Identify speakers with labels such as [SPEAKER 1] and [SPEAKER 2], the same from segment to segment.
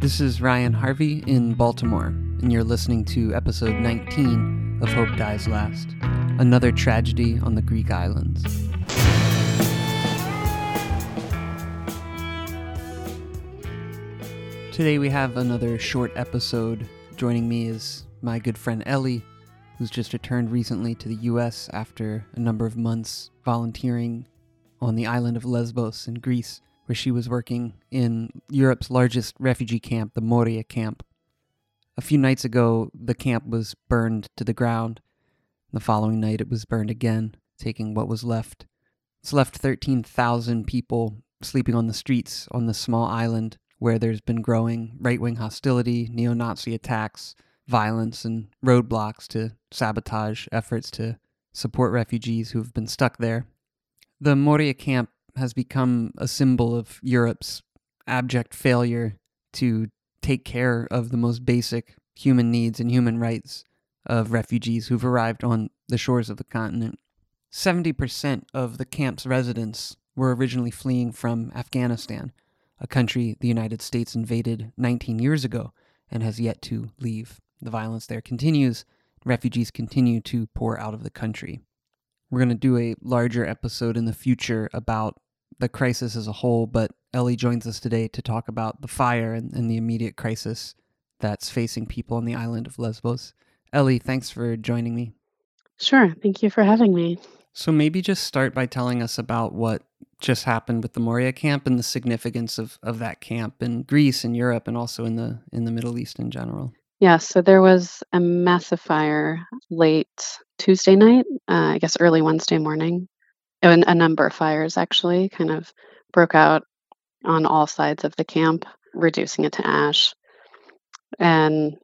[SPEAKER 1] This is Ryan Harvey in Baltimore, and you're listening to episode 19 of Hope Dies Last Another Tragedy on the Greek Islands. Today we have another short episode. Joining me is my good friend Ellie, who's just returned recently to the US after a number of months volunteering on the island of Lesbos in Greece, where she was working in Europe's largest refugee camp, the Moria camp. A few nights ago, the camp was burned to the ground. The following night, it was burned again, taking what was left. It's left 13,000 people sleeping on the streets on this small island where there's been growing right wing hostility, neo Nazi attacks, violence, and roadblocks to sabotage efforts to support refugees who have been stuck there. The Moria camp has become a symbol of Europe's abject failure to take care of the most basic human needs and human rights of refugees who've arrived on the shores of the continent. 70% of the camp's residents were originally fleeing from Afghanistan, a country the United States invaded 19 years ago and has yet to leave. The violence there continues. Refugees continue to pour out of the country. We're going to do a larger episode in the future about the crisis as a whole, but Ellie joins us today to talk about the fire and, and the immediate crisis that's facing people on the island of Lesbos. Ellie, thanks for joining me.
[SPEAKER 2] Sure. Thank you for having me.
[SPEAKER 1] So, maybe just start by telling us about what just happened with the Moria camp and the significance of, of that camp in Greece and Europe and also in the in the Middle East in general.
[SPEAKER 2] Yeah, so there was a massive fire late Tuesday night, uh, I guess early Wednesday morning. And a number of fires actually kind of broke out on all sides of the camp, reducing it to ash. And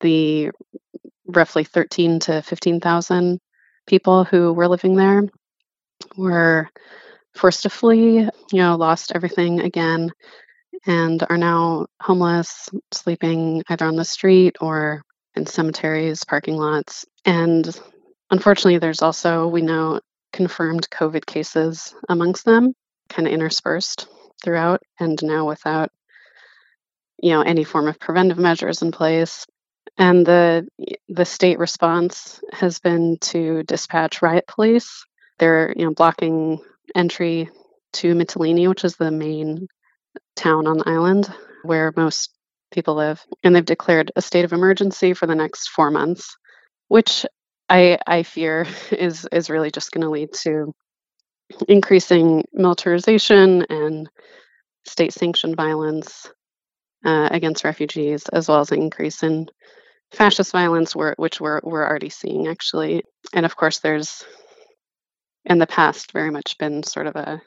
[SPEAKER 2] the roughly 13 to 15,000 people who were living there were forced to flee, you know, lost everything again, and are now homeless, sleeping either on the street or in cemeteries, parking lots. And unfortunately, there's also, we know, confirmed COVID cases amongst them, kind of interspersed throughout, and now without, you know, any form of preventive measures in place. And the the state response has been to dispatch riot police. They're, you know, blocking entry to Mytilene, which is the main town on the island where most people live. And they've declared a state of emergency for the next four months, which I, I fear is, is really just going to lead to increasing militarization and state sanctioned violence uh, against refugees, as well as an increase in fascist violence, which we're, we're already seeing actually. And of course, there's in the past very much been sort of a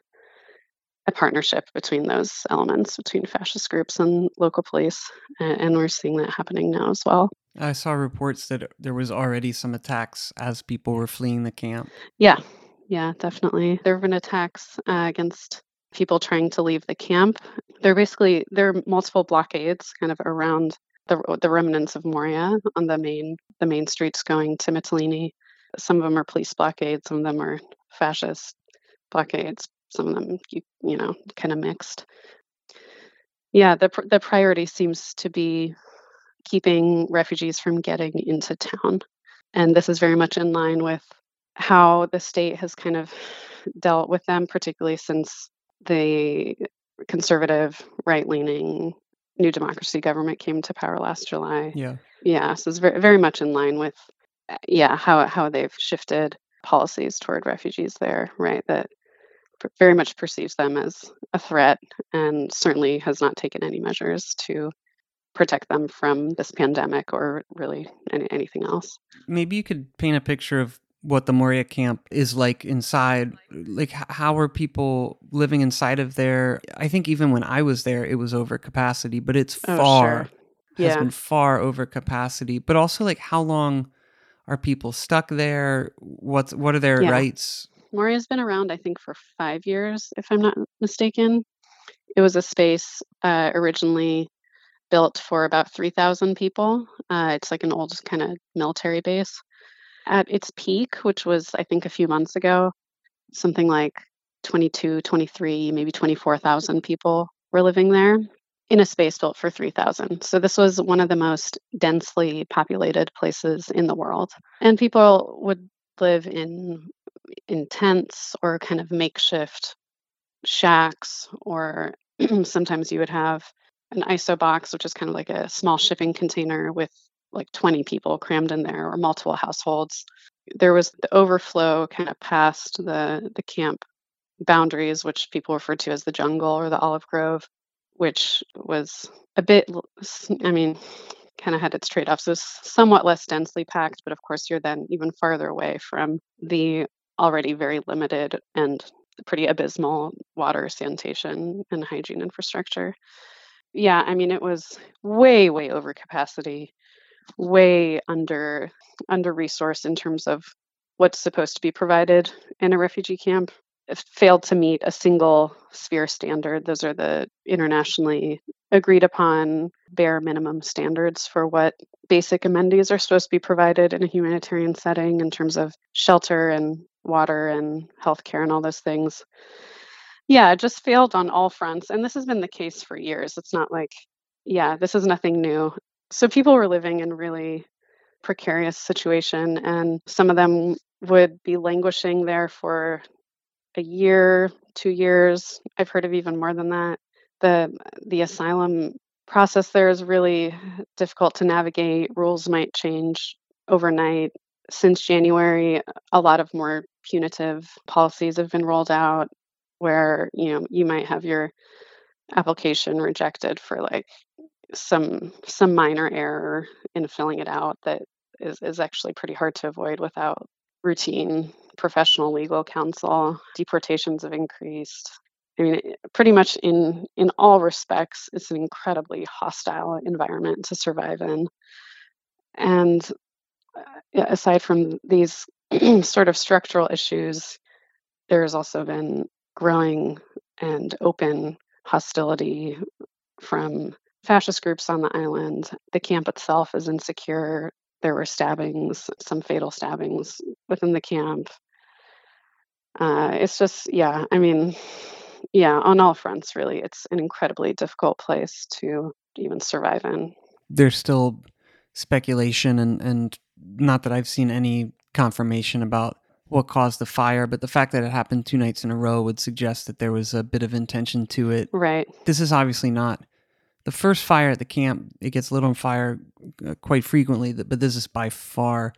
[SPEAKER 2] a partnership between those elements between fascist groups and local police and we're seeing that happening now as well
[SPEAKER 1] i saw reports that there was already some attacks as people were fleeing the camp.
[SPEAKER 2] Yeah. Yeah definitely. There have been attacks uh, against people trying to leave the camp. There basically there are multiple blockades kind of around the, the remnants of moria on the main the main streets going to mytilene. Some of them are police blockades some of them are fascist blockades some of them you you know kind of mixed. Yeah the the priority seems to be keeping refugees from getting into town. And this is very much in line with how the state has kind of dealt with them particularly since the conservative right-leaning new democracy government came to power last july.
[SPEAKER 1] Yeah.
[SPEAKER 2] Yeah so it's very, very much in line with yeah how how they've shifted policies toward refugees there right? That very much perceives them as a threat and certainly has not taken any measures to protect them from this pandemic or really any, anything else.
[SPEAKER 1] Maybe you could paint a picture of what the Moria camp is like inside. Like, how are people living inside of there? I think even when I was there, it was over capacity, but it's oh, far, sure. yeah. has been far over capacity. But also, like, how long are people stuck there? What's what are their yeah. rights?
[SPEAKER 2] Moria's been around, I think, for five years, if I'm not mistaken. It was a space uh, originally built for about 3,000 people. Uh, it's like an old kind of military base. At its peak, which was, I think, a few months ago, something like 22, 23, maybe 24,000 people were living there. in a space built for 3,000. So this was one of the most densely populated places in the world. And people would live in in tents or kind of makeshift shacks or sometimes you would have an iso box which is kind of like a small shipping container with like 20 people crammed in there or multiple households. There was the overflow kind of past the the camp boundaries which people referred to as the jungle or the olive grove which was a bit i mean kind of had its trade-offs. So somewhat less densely packed but of course you're then even farther away from the already very limited and pretty abysmal water sanitation and hygiene infrastructure yeah i mean it was way way over capacity way under under resourced in terms of what's supposed to be provided in a refugee camp. It failed to meet a single sphere standard. Those are the internationally agreed upon bare minimum standards for what basic amenities are supposed to be provided in a humanitarian setting in terms of shelter and water and healthcare and all those things yeah just failed on all fronts and this has been the case for years it's not like yeah this is nothing new so people were living in really precarious situation and some of them would be languishing there for a year, 2 years. I've heard of even more than that. The the asylum process there is really difficult to navigate. Rules might change overnight. Since January, a lot of more punitive policies have been rolled out where, you know, you might have your application rejected for like some some minor error in filling it out that is, is actually pretty hard to avoid without routine professional legal counsel. Deportations have increased. I mean, pretty much in in all respects, it's an incredibly hostile environment to survive in. And uh, aside from these sort of structural issues, there has also been growing and open hostility from fascist groups on the island. The camp itself is insecure. There were stabbings, some fatal stabbings within the camp. Uh, it's just, yeah, I mean, yeah, on all fronts, really, it's an incredibly difficult place to even survive in.
[SPEAKER 1] There's still speculation, and, and not that I've seen any confirmation about what caused the fire, but the fact that it happened two nights in a row would suggest that there was a bit of intention to it.
[SPEAKER 2] Right.
[SPEAKER 1] This is obviously not the first fire at the camp. It gets lit on fire uh, quite frequently, but this is by far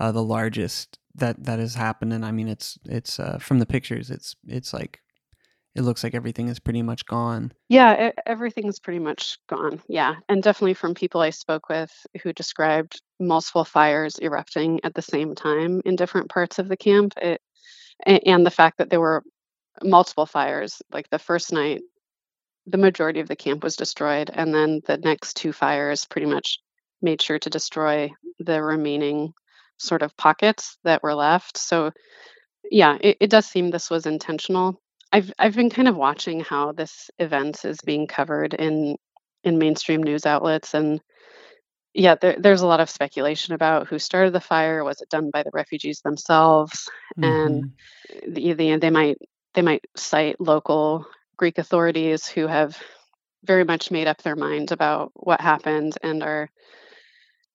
[SPEAKER 1] uh, the largest that that has happened. And I mean, it's it's uh, from the pictures, it's it's like it looks like everything is pretty much gone.
[SPEAKER 2] Yeah, everything's pretty much gone. Yeah. And definitely from people I spoke with who described multiple fires erupting at the same time in different parts of the camp. It, and the fact that there were multiple fires, like the first night, the majority of the camp was destroyed. And then the next two fires pretty much made sure to destroy the remaining sort of pockets that were left. So, yeah, it, it does seem this was intentional I've I've been kind of watching how this event is being covered in in mainstream news outlets and yeah, there, there's a lot of speculation about who started the fire. Was it done by the refugees themselves? Mm-hmm. And the, the, they might they might cite local Greek authorities who have very much made up their minds about what happened and are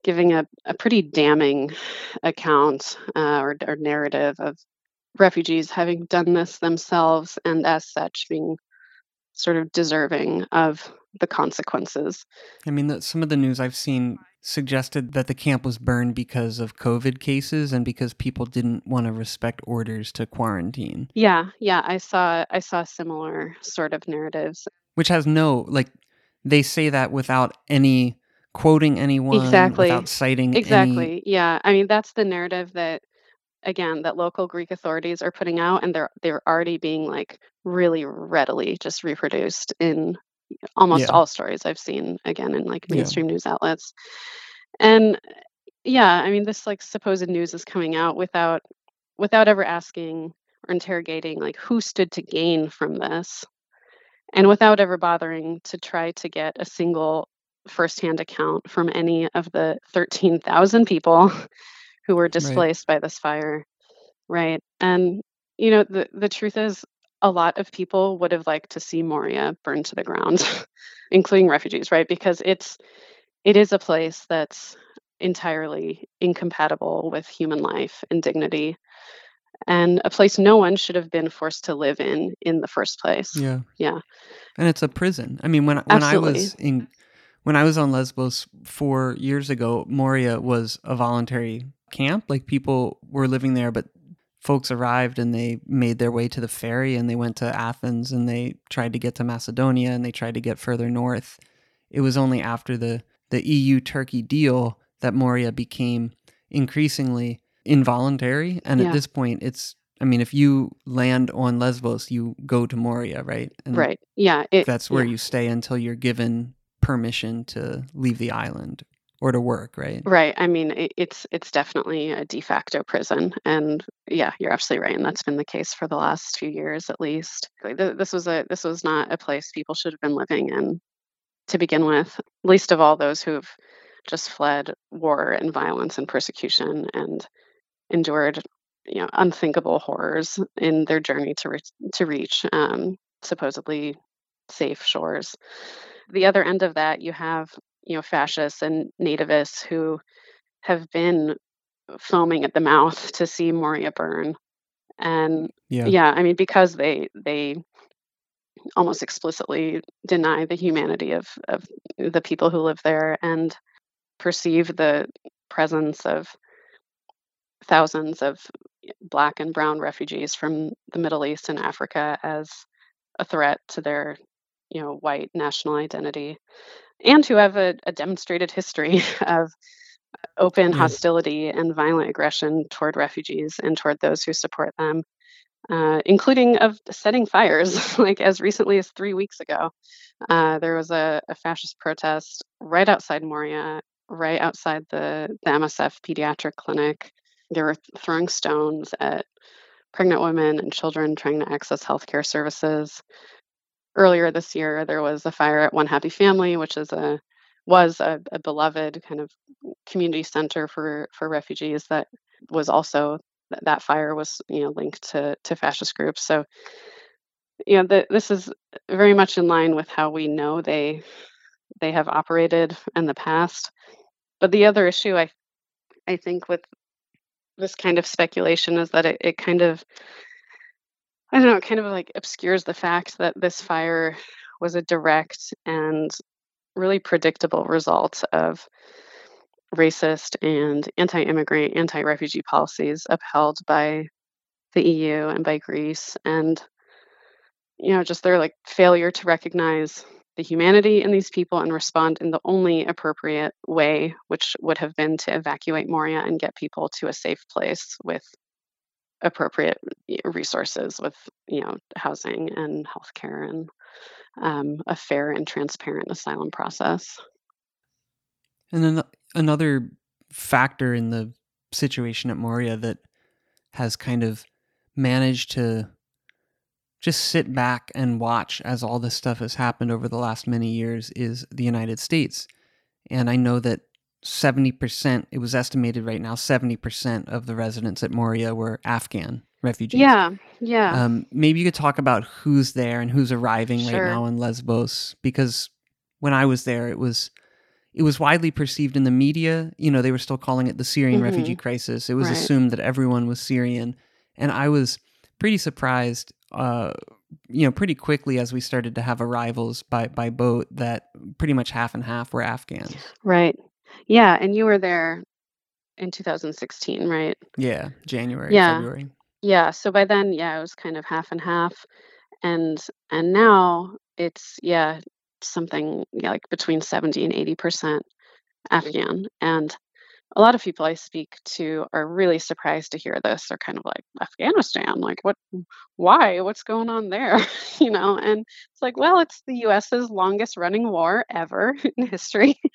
[SPEAKER 2] giving a, a pretty damning account uh, or, or narrative of refugees having done this themselves and as such being sort of deserving of the consequences.
[SPEAKER 1] I mean, the, some of the news I've seen suggested that the camp was burned because of COVID cases and because people didn't want to respect orders to quarantine.
[SPEAKER 2] Yeah, yeah, I saw I saw similar sort of narratives.
[SPEAKER 1] Which has no like they say that without any quoting anyone
[SPEAKER 2] exactly
[SPEAKER 1] without citing
[SPEAKER 2] exactly
[SPEAKER 1] any...
[SPEAKER 2] yeah i mean that's the narrative that again that local Greek authorities are putting out, and they're they're already being like really readily just reproduced in almost yeah. all stories I've seen again in like mainstream yeah. news outlets. And yeah, I mean this like supposed news is coming out without without ever asking or interrogating like who stood to gain from this and without ever bothering to try to get a single firsthand account from any of the 13,000 people who were displaced right. by this fire right and you know the the truth is a lot of people would have liked to see Moria burned to the ground, including refugees, right? Because it's it is a place that's entirely incompatible with human life and dignity and a place no one should have been forced to live in in the first place.
[SPEAKER 1] Yeah.
[SPEAKER 2] Yeah.
[SPEAKER 1] And it's a prison. I mean, when when Absolutely. I was in when I was on Lesbos 4 years ago, Moria was a voluntary camp. Like people were living there but folks arrived and they made their way to the ferry and they went to Athens and they tried to get to Macedonia and they tried to get further north. It was only after the the EU Turkey deal that Moria became increasingly involuntary. And yeah. at this point, it's, I mean, if you land on Lesbos, you go to Moria, right?
[SPEAKER 2] And right. Yeah.
[SPEAKER 1] It, that's where yeah. you stay until you're given permission to leave the island or to work, right?
[SPEAKER 2] Right. I mean, it's it's definitely a de facto prison, and yeah, you're absolutely right, and that's been the case for the last few years at least. This was a this was not a place people should have been living in to begin with. Least of all those who've just fled war and violence and persecution and endured you know unthinkable horrors in their journey to reach to reach um, supposedly safe shores. The other end of that, you have you know fascists and nativists who have been foaming at the mouth to see Moria burn, and yeah, yeah I mean because they they almost explicitly deny the humanity of of the people who live there and perceive the presence of thousands of black and brown refugees from the Middle East and Africa as a threat to their, you know, white national identity, and who have a, a demonstrated history of open yeah. hostility and violent aggression toward refugees and toward those who support them, uh, including of setting fires. like as recently as three weeks ago, uh, there was a, a fascist protest right outside Moria, right outside the, the MSF pediatric clinic they were throwing stones at pregnant women and children trying to access healthcare services. Earlier this year, there was a fire at One Happy Family, which is a was a, a beloved kind of community center for for refugees. That was also that fire was you know linked to to fascist groups. So you know the, this is very much in line with how we know they they have operated in the past. But the other issue I I think with this kind of speculation is that it, it kind of I don't know, it kind of like obscures the fact that this fire was a direct and really predictable result of racist and anti-immigrant, anti-refugee policies upheld by the EU and by Greece and you know just their like failure to recognize the humanity in these people and respond in the only appropriate way, which would have been to evacuate Moria and get people to a safe place with appropriate resources, with you know housing and healthcare and um, a fair and transparent asylum process.
[SPEAKER 1] And then another factor in the situation at Moria that has kind of managed to just sit back and watch as all this stuff has happened over the last many years is the United States. And I know that 70%, it was estimated right now, 70% of the residents at Moria were Afghan refugees.
[SPEAKER 2] Yeah, yeah.
[SPEAKER 1] Um, maybe you could talk about who's there and who's arriving sure. right now in Lesbos, because when I was there, it was it was widely perceived in the media. You know, they were still calling it the Syrian mm-hmm. refugee crisis. It was right. assumed that everyone was Syrian, and I was pretty surprised uh, you know, pretty quickly as we started to have arrivals by by boat that pretty much half and half were Afghans.
[SPEAKER 2] Right. Yeah, and you were there in 2016, right?
[SPEAKER 1] Yeah, January, yeah. February.
[SPEAKER 2] Yeah, so by then, yeah, it was kind of half and half. And and now it's yeah, something yeah, like between 70 and 80% Afghan. And a lot of people I speak to are really surprised to hear this. They're kind of like, Afghanistan, like what, why, what's going on there? you know, and it's like, well, it's the US's longest running war ever in history.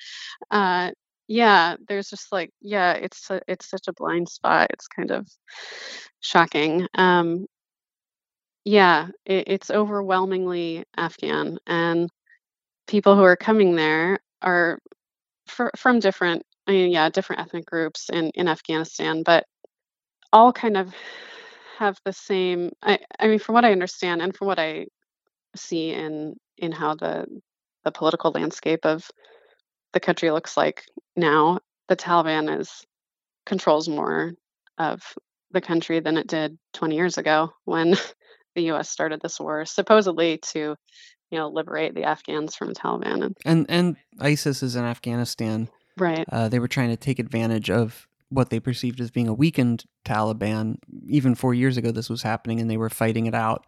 [SPEAKER 2] Uh, yeah, there's just like, yeah, it's a, it's such a blind spot. It's kind of shocking. Um, yeah, it, it's overwhelmingly Afghan, and people who are coming there are from different I mean, yeah, different ethnic groups in, in Afghanistan, but all kind of have the same I I mean, from what I understand and from what I see in in how the the political landscape of the country looks like now, the Taliban is controls more of the country than it did 20 years ago when the US started this war, supposedly to, you know, liberate the Afghans from Taliban. And
[SPEAKER 1] And and ISIS is in Afghanistan.
[SPEAKER 2] right.
[SPEAKER 1] Uh, they were trying to take advantage of what they perceived as being a weakened Taliban. Even four years ago, this was happening, and they were fighting it out.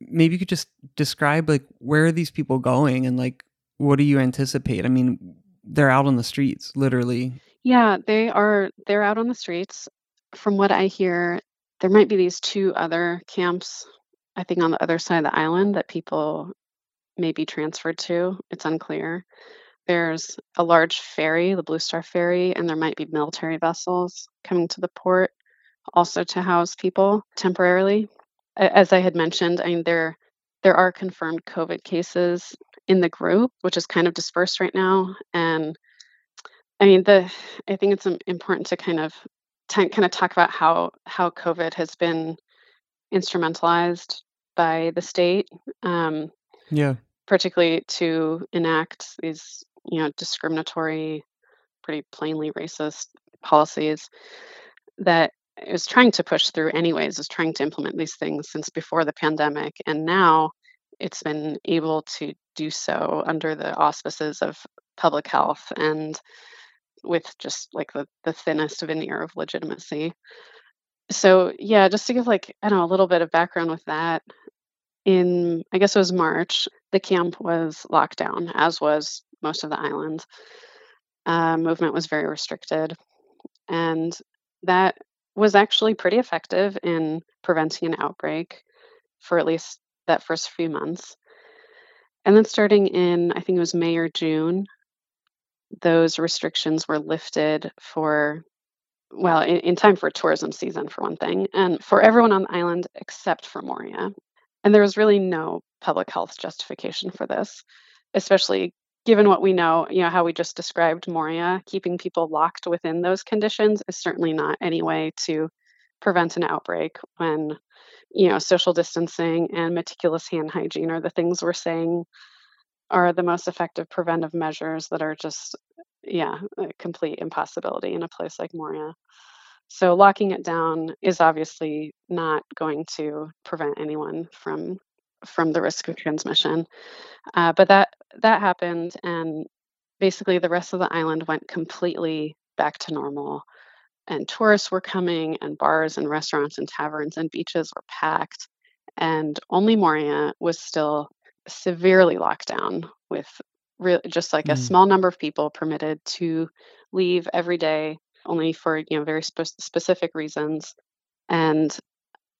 [SPEAKER 1] Maybe you could just describe like where are these people going, and like what do you anticipate? I mean, they're out on the streets, literally.
[SPEAKER 2] Yeah, they are they're out on the streets. From what I hear, there might be these two other camps, I think on the other side of the island that people may be transferred to. It's unclear. There's a large ferry, the Blue Star Ferry, and there might be military vessels coming to the port also to house people temporarily. As I had mentioned, I mean there there are confirmed COVID cases in the group, which is kind of dispersed right now. And I mean the I think it's important to kind of kind of talk about how how COVID has been instrumentalized by the state. Um,
[SPEAKER 1] Yeah.
[SPEAKER 2] particularly to enact these, you know, discriminatory, pretty plainly racist policies that it was trying to push through anyways, was trying to implement these things since before the pandemic. And now it's been able to do so under the auspices of public health and with just like the, the thinnest veneer of legitimacy. So yeah, just to give like, I don't know, a little bit of background with that. In I guess it was March, the camp was locked down, as was most of the island. Uh, movement was very restricted, and that was actually pretty effective in preventing an outbreak for at least that first few months. And then starting in, I think it was May or June, those restrictions were lifted for, well, in, in time for tourism season, for one thing, and for everyone on the island except for Moria. And there was really no public health justification for this, especially given what we know, you know, how we just described Moria, keeping people locked within those conditions is certainly not any way to prevent an outbreak when, you know, social distancing and meticulous hand hygiene are the things we're saying are the most effective preventive measures that are just, yeah, a complete impossibility in a place like Moria. So locking it down is obviously not going to prevent anyone from from the risk of transmission. Uh, but that that happened, and basically the rest of the island went completely back to normal. And tourists were coming, and bars and restaurants and taverns and beaches were packed. And only Moria was still severely locked down with real just like a
[SPEAKER 1] Mm.
[SPEAKER 2] small number of people permitted to leave every day only for you know very spe- specific reasons and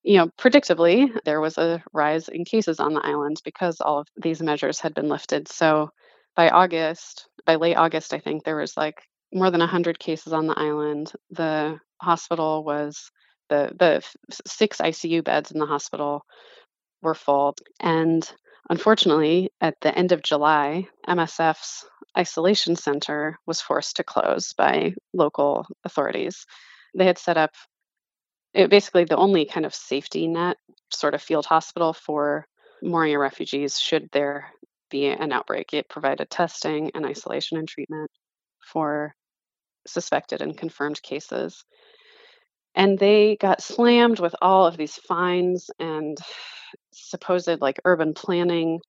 [SPEAKER 2] you know predictably there was a rise in cases on the island because all of these measures had been lifted so by august by late august i think there was like more than 100 cases on the island the hospital was the the six icu beds in the hospital were full and unfortunately at the end of july msf's isolation center was forced to close by local authorities they had set up it, basically the only kind of safety net sort of field hospital for Moria refugees should there be an outbreak. It provided testing and isolation and treatment for suspected and confirmed cases. And they got slammed with all of these fines and supposed like urban planning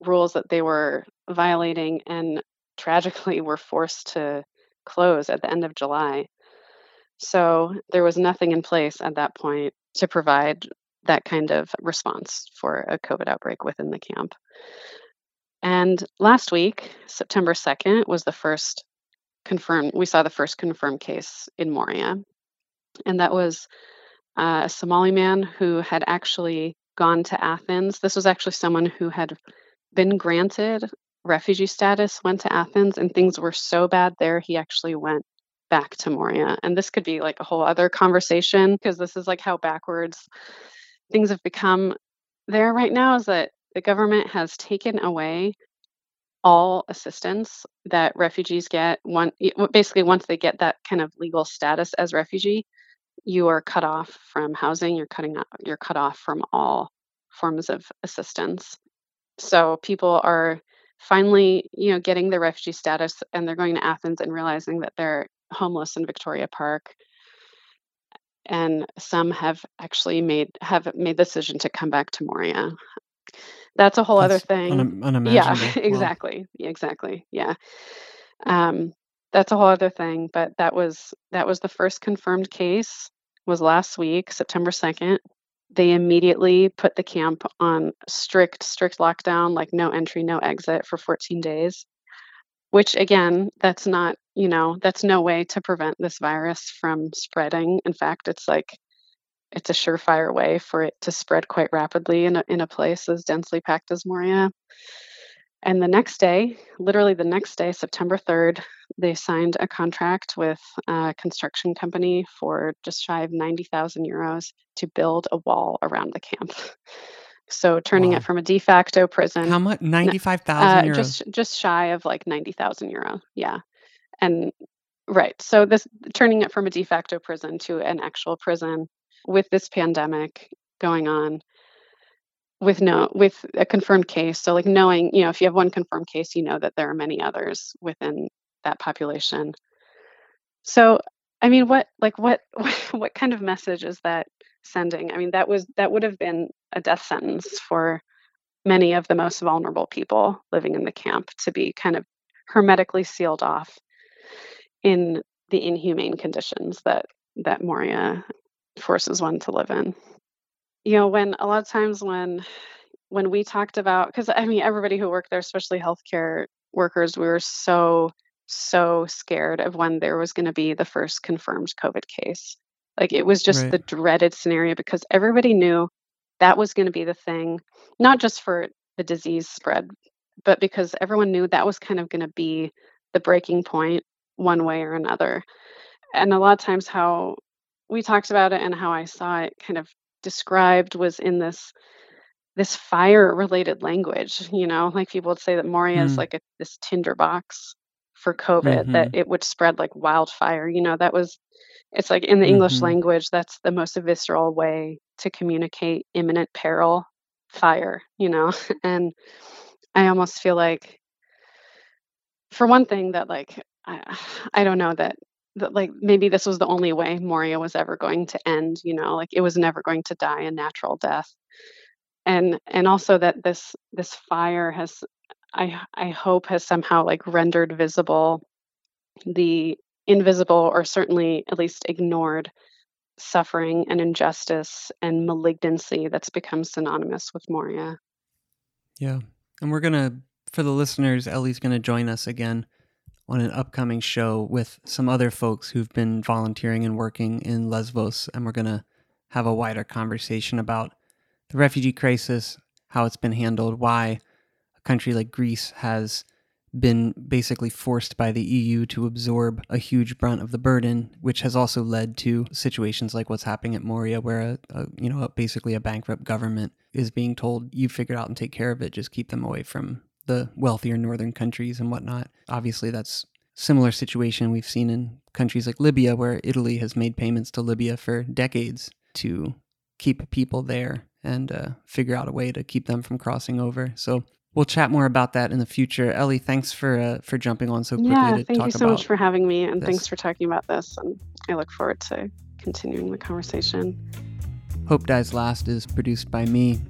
[SPEAKER 2] rules that they were violating and tragically were forced to close at the end of July. So there was nothing in place at that point to provide that kind of response for a COVID outbreak within the camp. And last week, September 2nd, was the first confirmed, we saw the first confirmed case in Moria. And that was uh, a Somali man who had actually gone to Athens. This was actually someone who had been granted refugee status, went to Athens, and things were so bad there, he actually went back to Moria. And this could be like a whole other conversation because this is like how backwards things have become there right now is that the government has taken away all assistance that refugees get one basically once they get that kind of legal status as refugee you are cut off from housing, you're cutting off, you're cut off from all forms of assistance. So people are finally, you know, getting the refugee status and they're going to Athens and realizing that they're homeless in Victoria Park. And some have actually made have made the decision to come back to Moria. That's a whole other thing.
[SPEAKER 1] un-
[SPEAKER 2] Yeah,
[SPEAKER 1] unimaginable. Wow.
[SPEAKER 2] exactly. Exactly. Yeah. Um, that's a whole other thing, but that was that was the first confirmed case was last week, September 2nd. They immediately put the camp on strict strict lockdown, like no entry, no exit for 14 days, which again, that's not, you know, that's no way to prevent this virus from spreading. In fact, it's like it's a surefire way for it to spread quite rapidly in a, in a place as densely packed as Moria. And the next day, literally the next day, September 3rd, they signed a contract with a construction company for just shy of 90,000 euros to build a wall around the camp. So turning
[SPEAKER 1] Wow.
[SPEAKER 2] it from a de facto prison,
[SPEAKER 1] How much?
[SPEAKER 2] n-
[SPEAKER 1] Ninety-five
[SPEAKER 2] uh,
[SPEAKER 1] euros.
[SPEAKER 2] just just shy of like 90,000 euro. Yeah. And right. So this turning it from a de facto prison to an actual prison with this pandemic going on with no with a confirmed case. So like knowing, you know, if you have one confirmed case, you know that there are many others within that population. So I mean, what like what what kind of message is that sending? I mean, that was that would have been a death sentence for many of the most vulnerable people living in the camp to be kind of hermetically sealed off in the inhumane conditions that that Moria forces one to live in. You know, when a lot of times when when we talked about because I mean everybody who worked there, especially healthcare workers, we were so so scared of when there was going to be the first confirmed COVID case. Like it was just
[SPEAKER 1] Right.
[SPEAKER 2] the dreaded scenario because everybody knew that was going to be the thing, not just for the disease spread, but because everyone knew that was kind of going to be the breaking point one way or another. And a lot of times, how we talked about it and how I saw it kind of described was in this this fire related language you know like people would say that moria is
[SPEAKER 1] Hmm.
[SPEAKER 2] like a, this tinderbox for covid
[SPEAKER 1] Mm-hmm.
[SPEAKER 2] that it would spread like wildfire you know that was it's like in the english
[SPEAKER 1] Mm-hmm.
[SPEAKER 2] language that's the most visceral way to communicate imminent peril fire you know and i almost feel like for one thing that like i, I don't know that that like maybe this was the only way moria was ever going to end you know like it was never going to die a natural death. And and also that this this fire has i i hope has somehow like rendered visible the invisible or certainly at least ignored suffering and injustice and malignancy that's become synonymous with moria.
[SPEAKER 1] Yeah. And we're going to, for the listeners, Ellie's going to join us again on an upcoming show with some other folks who've been volunteering and working in Lesbos. And we're going to have a wider conversation about the refugee crisis, how it's been handled, why a country like Greece has been basically forced by the EU to absorb a huge brunt of the burden, which has also led to situations like what's happening at Moria, where a, a you know basically a bankrupt government is being told you figure it out and take care of it, just keep them away from the wealthier northern countries and whatnot. Obviously, that's similar situation we've seen in countries like Libya, where Italy has made payments to Libya for decades to keep people there and uh, figure out a way to keep them from crossing over. So we'll chat more about that in the future. Ellie, thanks for uh, for jumping on so quickly
[SPEAKER 2] yeah thank you so much for having me and
[SPEAKER 1] this.
[SPEAKER 2] thanks for talking about this and i look forward to continuing the conversation
[SPEAKER 1] Hope Dies Last is produced by me.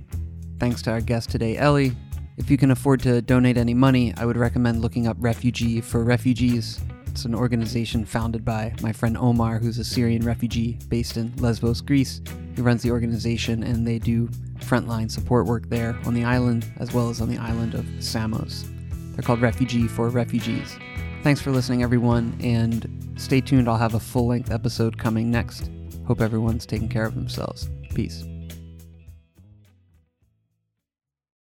[SPEAKER 1] Thanks to our guest today, Ellie. If you can afford to donate any money, I would recommend looking up Refugee for Refugees. It's an organization founded by my friend Omar, who's a Syrian refugee based in Lesbos, Greece. He runs the organization and they do frontline support work there on the island as well as on the island of Samos. They're called Refugee for Refugees. Thanks for listening, everyone, and stay tuned. I'll have a full length episode coming next. Hope everyone's taking care of themselves. Peace.